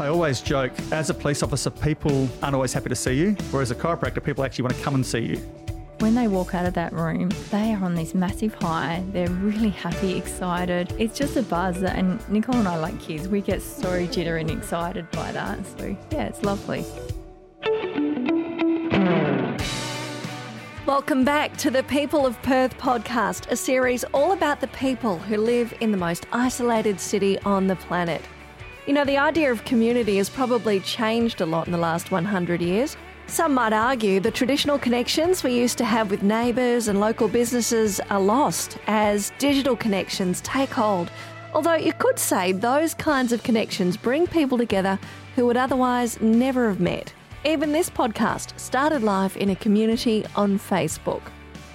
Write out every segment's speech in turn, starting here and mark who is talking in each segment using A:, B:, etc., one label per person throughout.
A: I always joke, as a police officer, people aren't always happy to see you, whereas a chiropractor, people actually want to come and see you.
B: When they walk out of that room, they are on this massive high. They're really happy, excited. It's just a buzz. And Nicole and I, like kids, we get so jittery and excited by that. So, yeah, it's lovely.
C: Welcome back to the People of Perth podcast, a series all about the people who live in the most isolated city on the planet. You know, the idea of community has probably changed a lot in the last 100 years. Some might argue the traditional connections we used to have with neighbours and local businesses are lost as digital connections take hold. Although you could say those kinds of connections bring people together who would otherwise never have met. Even this podcast started life in a community on Facebook.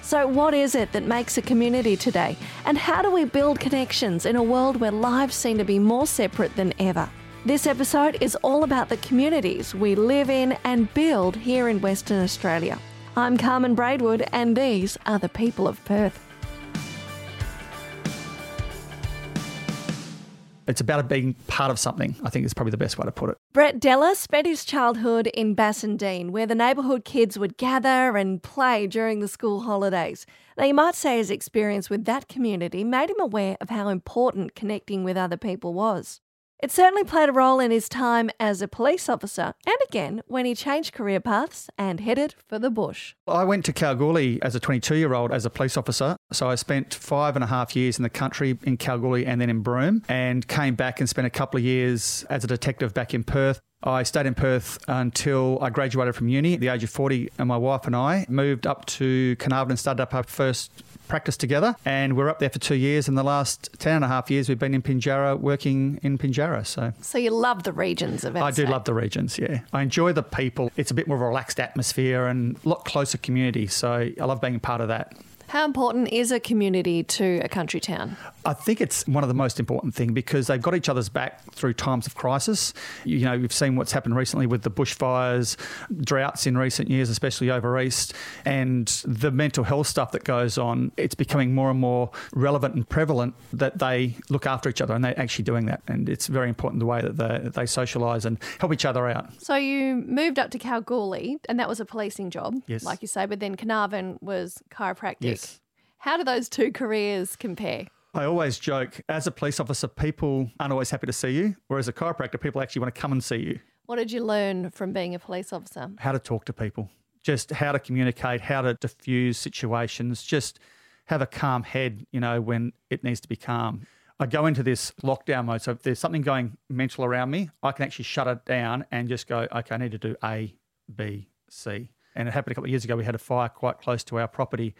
C: So, what is it that makes a community today? And how do we build connections in a world where lives seem to be more separate than ever? This episode is all about the communities we live in and build here in Western Australia. I'm Carmen Braidwood, and these are the people of Perth.
A: It's about being part of something, I think is probably the best way to put it.
C: Brett Della spent his childhood in Bassendean, where the neighbourhood kids would gather and play during the school holidays. Now, you might say his experience with that community made him aware of how important connecting with other people was. It certainly played a role in his time as a police officer and again when he changed career paths and headed for the bush.
A: I went to Kalgoorlie as a 22 year old as a police officer. So I spent five and a half years in the country in Kalgoorlie and then in Broome and came back and spent a couple of years as a detective back in Perth. I stayed in Perth until I graduated from uni at the age of 40, and my wife and I moved up to Carnarvon and started up our first practice together. And we're up there for two years. In the last 10 and a half years, we've been in Pinjarra working in Pinjarra. So,
C: so you love the regions of it?
A: I do love the regions, yeah. I enjoy the people. It's a bit more of a relaxed atmosphere and a lot closer community. So I love being a part of that.
C: How important is a community to a country town?
A: I think it's one of the most important things because they've got each other's back through times of crisis. You know, we've seen what's happened recently with the bushfires, droughts in recent years, especially over east, and the mental health stuff that goes on. It's becoming more and more relevant and prevalent that they look after each other and they're actually doing that. And it's very important the way that they, that they socialise and help each other out.
C: So you moved up to Kalgoorlie and that was a policing job,
A: yes.
C: like you say, but then Carnarvon was chiropractic.
A: Yes.
C: How do those two careers compare?
A: I always joke, as a police officer, people aren't always happy to see you, whereas a chiropractor, people actually want to come and see you.
C: What did you learn from being a police officer?
A: How to talk to people, just how to communicate, how to diffuse situations, just have a calm head, you know, when it needs to be calm. I go into this lockdown mode. So if there's something going mental around me, I can actually shut it down and just go, okay, I need to do A, B, C. And it happened a couple of years ago. We had a fire quite close to our property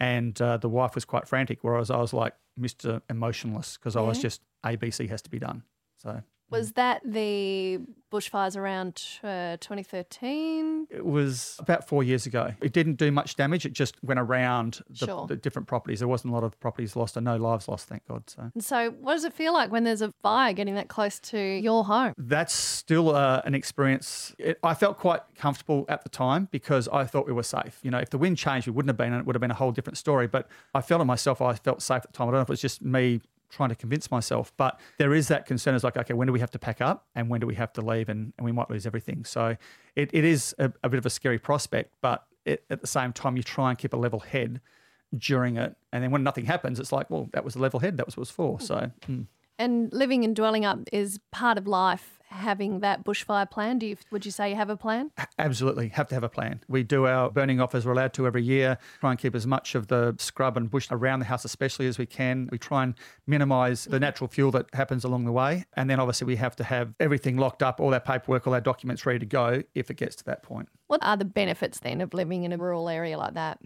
A: and uh, the wife was quite frantic, whereas I was like Mr. Emotionless because I was just ABC has to be done. So
C: was that the bushfires around uh, 2013?
A: It was about four years ago. It didn't do much damage. It just went around the,
C: Sure.
A: the different properties. There wasn't a lot of properties lost and no lives lost, thank God. So
C: And so, what does it feel like when there's a fire getting that close to your home?
A: that's still uh, an experience. It, I felt quite comfortable at the time because I thought we were safe. You know, if the wind changed, we wouldn't have been, and it would have been a whole different story. But I felt on myself, I felt safe at the time. I don't know if it was just me trying to convince myself, but there is that concern. It's like, okay, when do we have to pack up and when do we have to leave and, and we might lose everything. So it, it is a, a bit of a scary prospect, but it, at the same time, you try and keep a level head during it. And then when nothing happens, it's like, well, that was a level head. That was what it was for. So, mm.
C: And living and Dwellingup is part of life. Having that bushfire plan, do you would you say you have a plan?
A: Absolutely, have to have a plan. We do our burning off as we're allowed to every year. Try and keep as much of the scrub and bush around the house, especially as we can. We try and minimise the natural fuel that happens along the way, and then obviously we have to have everything locked up, all our paperwork, all our documents ready to go if it gets to that point.
C: What are the benefits then of living in a rural area like that?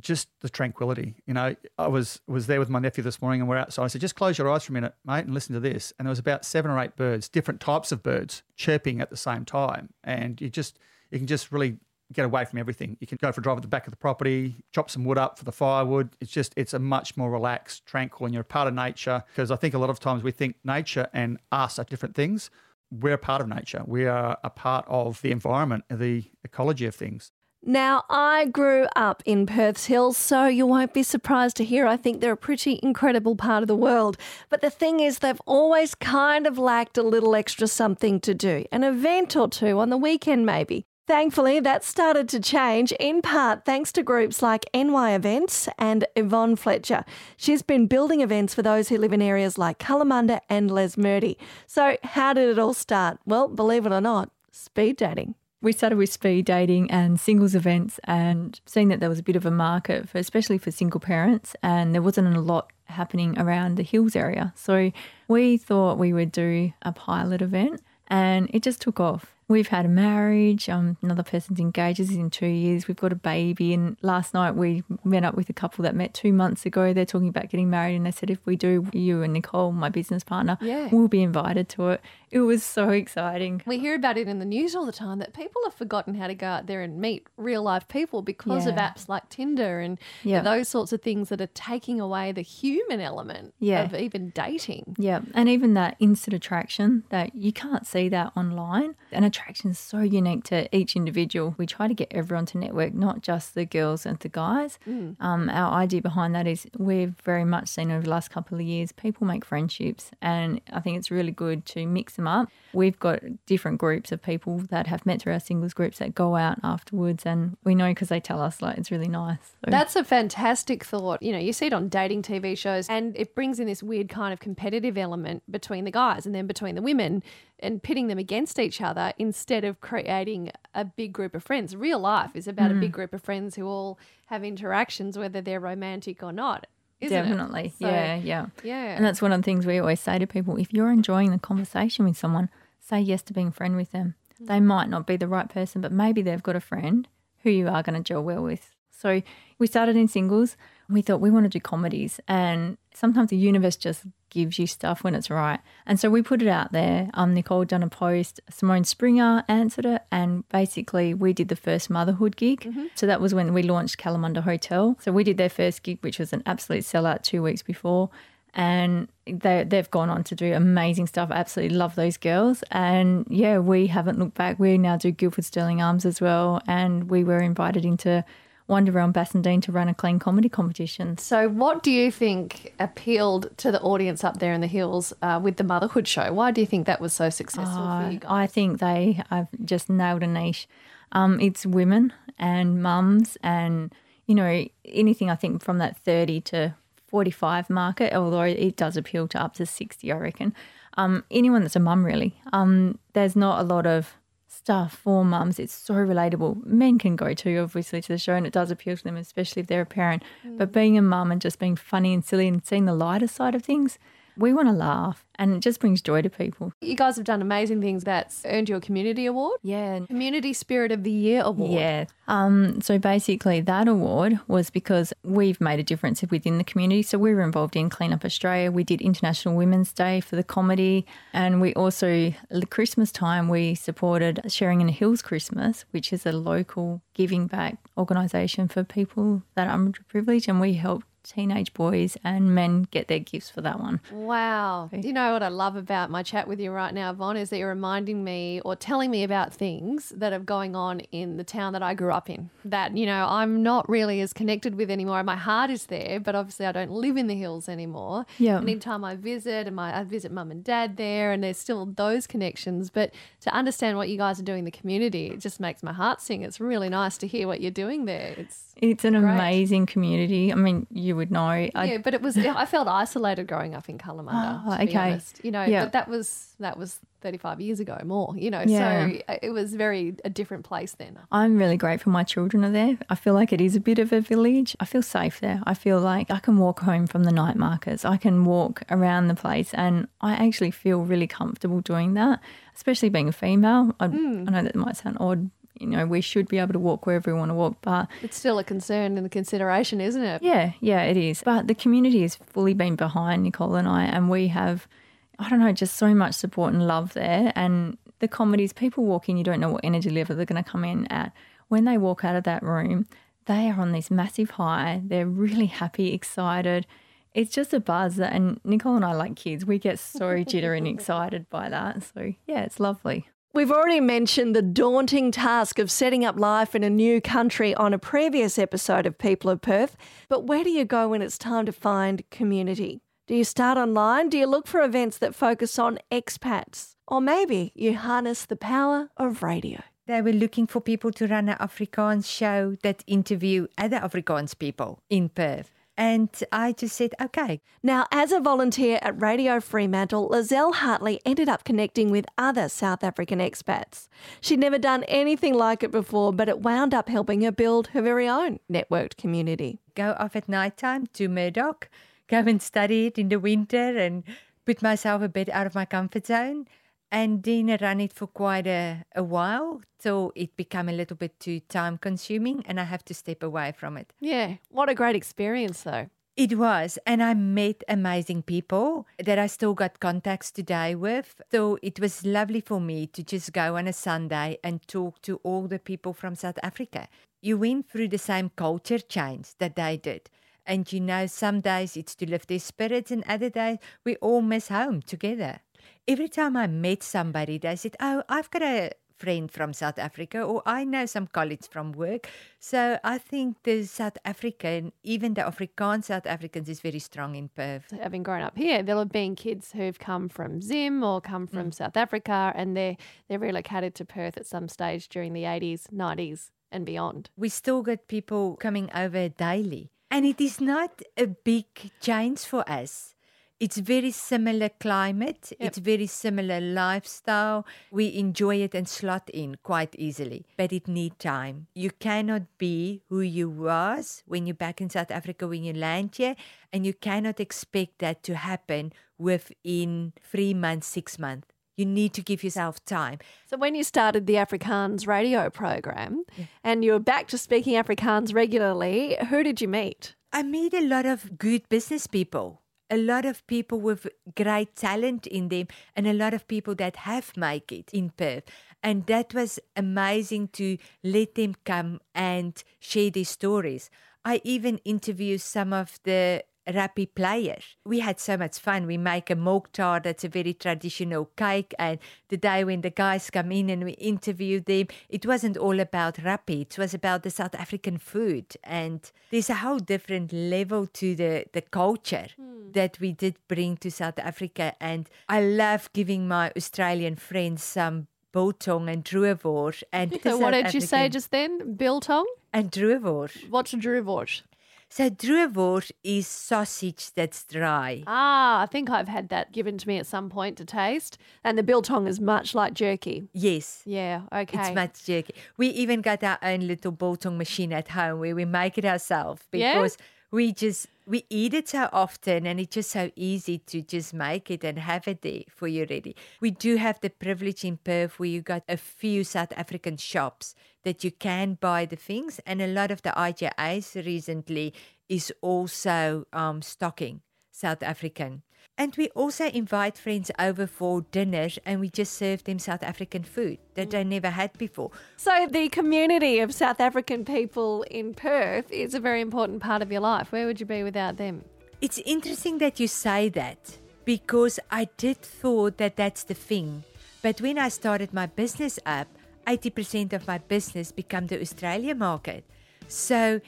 A: Just the tranquility. You know, I was was there with my nephew this morning, and we're outside. I said, "Just close your eyes for a minute, mate, and listen to this." And there was about seven or eight birds, different types of birds, chirping at the same time, and you just you can just really get away from everything. You can go for a drive at the back of the property, chop some wood up for the firewood. It's just it's a much more relaxed, tranquil, and you're a part of nature. Because I think a lot of times we think nature and us are different things. We're a part of nature. We are a part of the environment, the ecology of things.
D: Now, I grew up in Perth's Hills, so you won't be surprised to hear I think they're a pretty incredible part of the world. But the thing is, they've always kind of lacked a little extra something to do, an event or two on the weekend, maybe. Thankfully, that started to change, in part thanks to groups like NY Events and Yvonne Fletcher. She's been building events for those who live in areas like Kalamunda and Lesmurdie. So, how did it all start? Well, believe it or not, speed dating.
B: We started with speed dating and singles events and seeing that there was a bit of a market, for, especially for single parents, and there wasn't a lot happening around the hills area. So we thought we would do a pilot event and it just took off. We've had a marriage. Um, another person's engaged in two years. We've got a baby. And last night we met up with a couple that met two months ago. They're talking about getting married, and they said if we do, you and Nicole, my business partner,
D: Yeah.
B: we'll be invited to it. It was so exciting.
D: We hear about it in the news all the time that people have forgotten how to go out there and meet real life people because of apps like Tinder and
B: Yeah.
D: those sorts of things that are taking away the human element
B: Yeah.
D: of even dating.
B: Yeah, and even that instant attraction that you can't see that online. An attraction is so unique to each individual. We try to get everyone to network, not just the girls and the guys. Um, our idea behind that is we've very much seen over the last couple of years people make friendships, and I think it's really good to mix them up. We've got different groups of people that have met through our singles groups that go out afterwards, and we know because they tell us like it's really nice. So-
D: That's a fantastic thought. You know, you see it on dating TV shows, and it brings in this weird kind of competitive element between the guys and then between the women and pitting them against each other instead of creating a big group of friends. Real life is about a
B: Mm.
D: big group of friends who all have interactions, whether they're romantic or not. Isn't it?
B: Definitely.
D: So,
B: yeah, yeah.
D: Yeah.
B: And that's one of the things we always say to people if you're enjoying the conversation with someone, say yes to being a friend with them. They mm. might not be the right person, but maybe they've got a friend who you are going to gel well with. So we started in singles. We thought we want to do comedies, and sometimes the universe just gives you stuff when it's right. And so we put it out there. Um, Nicole done a post. Simone Springer answered it, and basically we did the first motherhood gig. So that was when we launched Kalamunda Hotel. So we did their first gig, which was an absolute sellout two weeks before and they, they've gone on to do amazing stuff. I absolutely love those girls. And yeah, we haven't looked back. We now do Guildford Stirling Arms as well. And we were invited into Wonderwell Bassendean to run a clean comedy competition.
D: So, what do you think appealed to the audience up there in the hills uh, with the motherhood show? Why do you think that was so successful for you guys?
B: I think they have just nailed a niche. Um, it's women and mums and, you know, anything I think from that 30 to 45 market, although it does appeal to up to 60, I reckon. Um, anyone that's a mum, really. Um, there's not a lot of stuff for mums. It's so relatable. Men can go too, obviously, to the show, and it does appeal to them, especially if they're a parent. But mm. being a mum and just being funny and silly and seeing the lighter side of things, we want to laugh and it just brings joy to people.
D: You guys have done amazing things. That's earned you a community award,
B: Yeah.
D: Community Spirit of the Year award.
B: Yeah. Um, so basically, that award was because we've made a difference within the community. So we were involved in Clean Up Australia. We did International Women's Day for the comedy. And we also, at Christmas time, we supported Sharing in the Hills Christmas, which is a local giving back organisation for people that are underprivileged. And we helped teenage boys and men get their gifts for that one.
D: Wow. You know what I love about my chat with you right now, Yvonne, is that you're reminding me or telling me about things that are going on in the town that I grew up in that, you know, I'm not really as connected with anymore. My heart is there, but obviously I don't live in the hills anymore.
B: Yeah.
D: And anytime I visit and my I visit mum and dad there and there's still those connections. But to understand what you guys are doing in the community, it just makes my heart sing. It's really nice to hear what you're doing there. It's
B: It's an
D: Great.
B: amazing community. I mean, you would know. I,
D: yeah, but it was I felt isolated growing up in Kalamunda.
B: Oh,
D: ah, to
B: okay.
D: You know,
B: Yeah.
D: but that was that was 35 years ago more. You know,
B: Yeah.
D: so it was very a different place then.
B: I'm really grateful my children are there. I feel like it is a bit of a village. I feel safe there. I feel like I can walk home from the night markets. I can walk around the place and I actually feel really comfortable doing that, especially being a female. I, hmm. I know that might sound odd. You know, we should be able to walk wherever we want to walk, but
D: It's still a concern and a consideration, isn't it?
B: yeah, yeah, it is. But the community has fully been behind Nicole and I, and we have, I don't know, just so much support and love there. And the comedies, people walk in, you don't know what energy level they're going to come in at. When they walk out of that room, they are on this massive high. They're really happy, excited. It's just a buzz. And Nicole and I, like kids, we get so jittery and excited by that. So, yeah, it's lovely.
C: We've already mentioned the daunting task of setting up life in a new country on a previous episode of People of Perth, but where do you go when it's time to find community? Do you start online? Do you look for events that focus on expats? Or maybe you harness the power of radio?
E: They were looking for people to run an Afrikaans show that interview other Afrikaans people in Perth. And I just said, okay.
C: Now, as a volunteer at Radio Fremantle, Lizelle Hartley ended up connecting with other South African expats. She'd never done anything like it before, but it wound up helping her build her very own networked community.
E: Go off at night time to Murdoch, go and study it in the winter and put myself a bit out of my comfort zone and then I ran it for quite a, a while till it became a little bit too time consuming and I have to step away from it.
C: Yeah, what a great experience though.
E: It was, and I met amazing people that I still got contacts today with. So it was lovely for me to just go on a Sunday and talk to all the people from South Africa. You went through the same culture change that they did. And you know, some days it's to lift their spirits, and other days we all miss home together every time I met somebody, they said, Oh, I've got a friend from South Africa, or I know some colleagues from work. So I think the South African, even the Afrikaans South Africans, is very strong in Perth.
D: Having grown up here, there'll have been kids who've come from Zim or come from mm. South Africa, and they're they're relocated to Perth at some stage during the 80s, 90s, and beyond.
E: We still get people coming over daily. And it is not a big change for us it's very similar climate. Yep. It's very similar lifestyle. We enjoy it and slot in quite easily, but it need time. You cannot be who you was when you're back in South Africa when you land here, and you cannot expect that to happen within three months, six months. You need to give yourself time.
D: So, when you started the Afrikaans radio program yeah. and you were back to speaking Afrikaans regularly, who did you meet?
E: I meet a lot of good business people a lot of people with great talent in them and a lot of people that have made it in Perth. And that was amazing to let them come and share their stories. I even interviewed some of the Rappie players. We had so much fun. We make a tart that's a very traditional cake. And the day when the guys come in and we interview them, it wasn't all about Rappie. It was about the South African food. And there's a whole different level to the, the culture hmm. that we did bring to South Africa. And I love giving my Australian friends some biltong and droëwors. And
D: so what did African... you say just then? Biltong?
E: And droëwors.
D: What's a droëwors?
E: So droëwors is sausage that's dry.
D: Ah, I think I've had that given to me at some point to taste. And the biltong is much like jerky.
E: Yes.
D: Yeah, okay.
E: It's much jerky. We even got our own little biltong machine at home where we make it ourselves because yeah? We just we eat it so often and it's just so easy to just make it and have it there for you ready. We do have the privilege in Perth where you got a few South African shops that you can buy the things and a lot of the IGAs recently is also um, stocking South African. And we also invite friends over for dinners and we just serve them South African food that mm. they never had before.
D: So, the community of South African people in Perth is a very important part of your life. Where would you be without them?
E: It's interesting that you say that because I did thought that that's the thing. But when I started my business up, 80% of my business became the Australia market. So,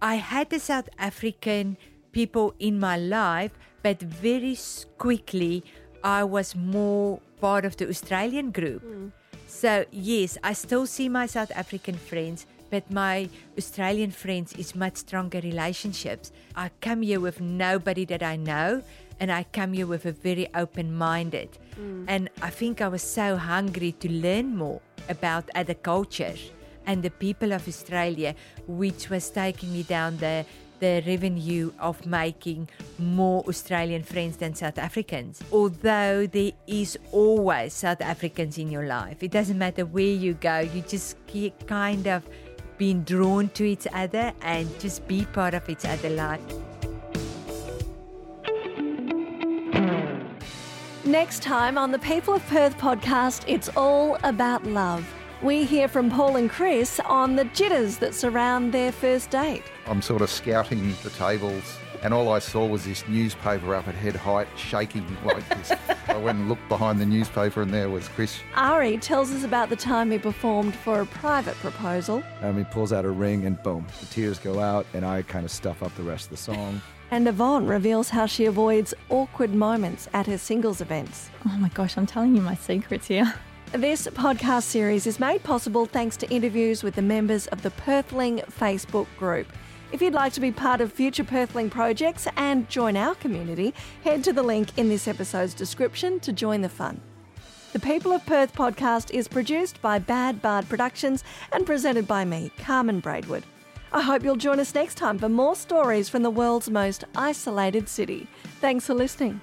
E: I had the South African people in my life but very quickly I was more part of the Australian group. Mm. So, yes, I still see my South African friends, but my Australian friends is much stronger relationships. I come here with nobody that I know, and I come here with a very open minded. Mm. And I think I was so hungry to learn more about other cultures and the people of Australia, which was taking me down the the revenue of making more Australian friends than South Africans. Although there is always South Africans in your life, it doesn't matter where you go, you just keep kind of being drawn to each other and just be part of each other's life.
C: Next time on the People of Perth podcast, it's all about love. We hear from Paul and Chris on the jitters that surround their first date.
F: I'm sort of scouting the tables and all I saw was this newspaper up at head height shaking like this. I went and looked behind the newspaper, and there was Chris.
C: Ari tells us about the time he performed for a private proposal.
G: Um, he pulls out a ring and boom, the tears go out, and I kind of stuff up the rest of the song.
C: And Yvonne reveals how she avoids awkward moments at her singles events.
B: Oh my gosh, I'm telling you my secrets here.
C: This podcast series is made possible thanks to interviews with the members of the Perthling Facebook group. If you'd like to be part of future Perthling projects and join our community, head to the link in this episode's description to join the fun. The People of Perth podcast is produced by Bad Bard Productions and presented by me, Carmen Braidwood. I hope you'll join us next time for more stories from the world's most isolated city. Thanks for listening.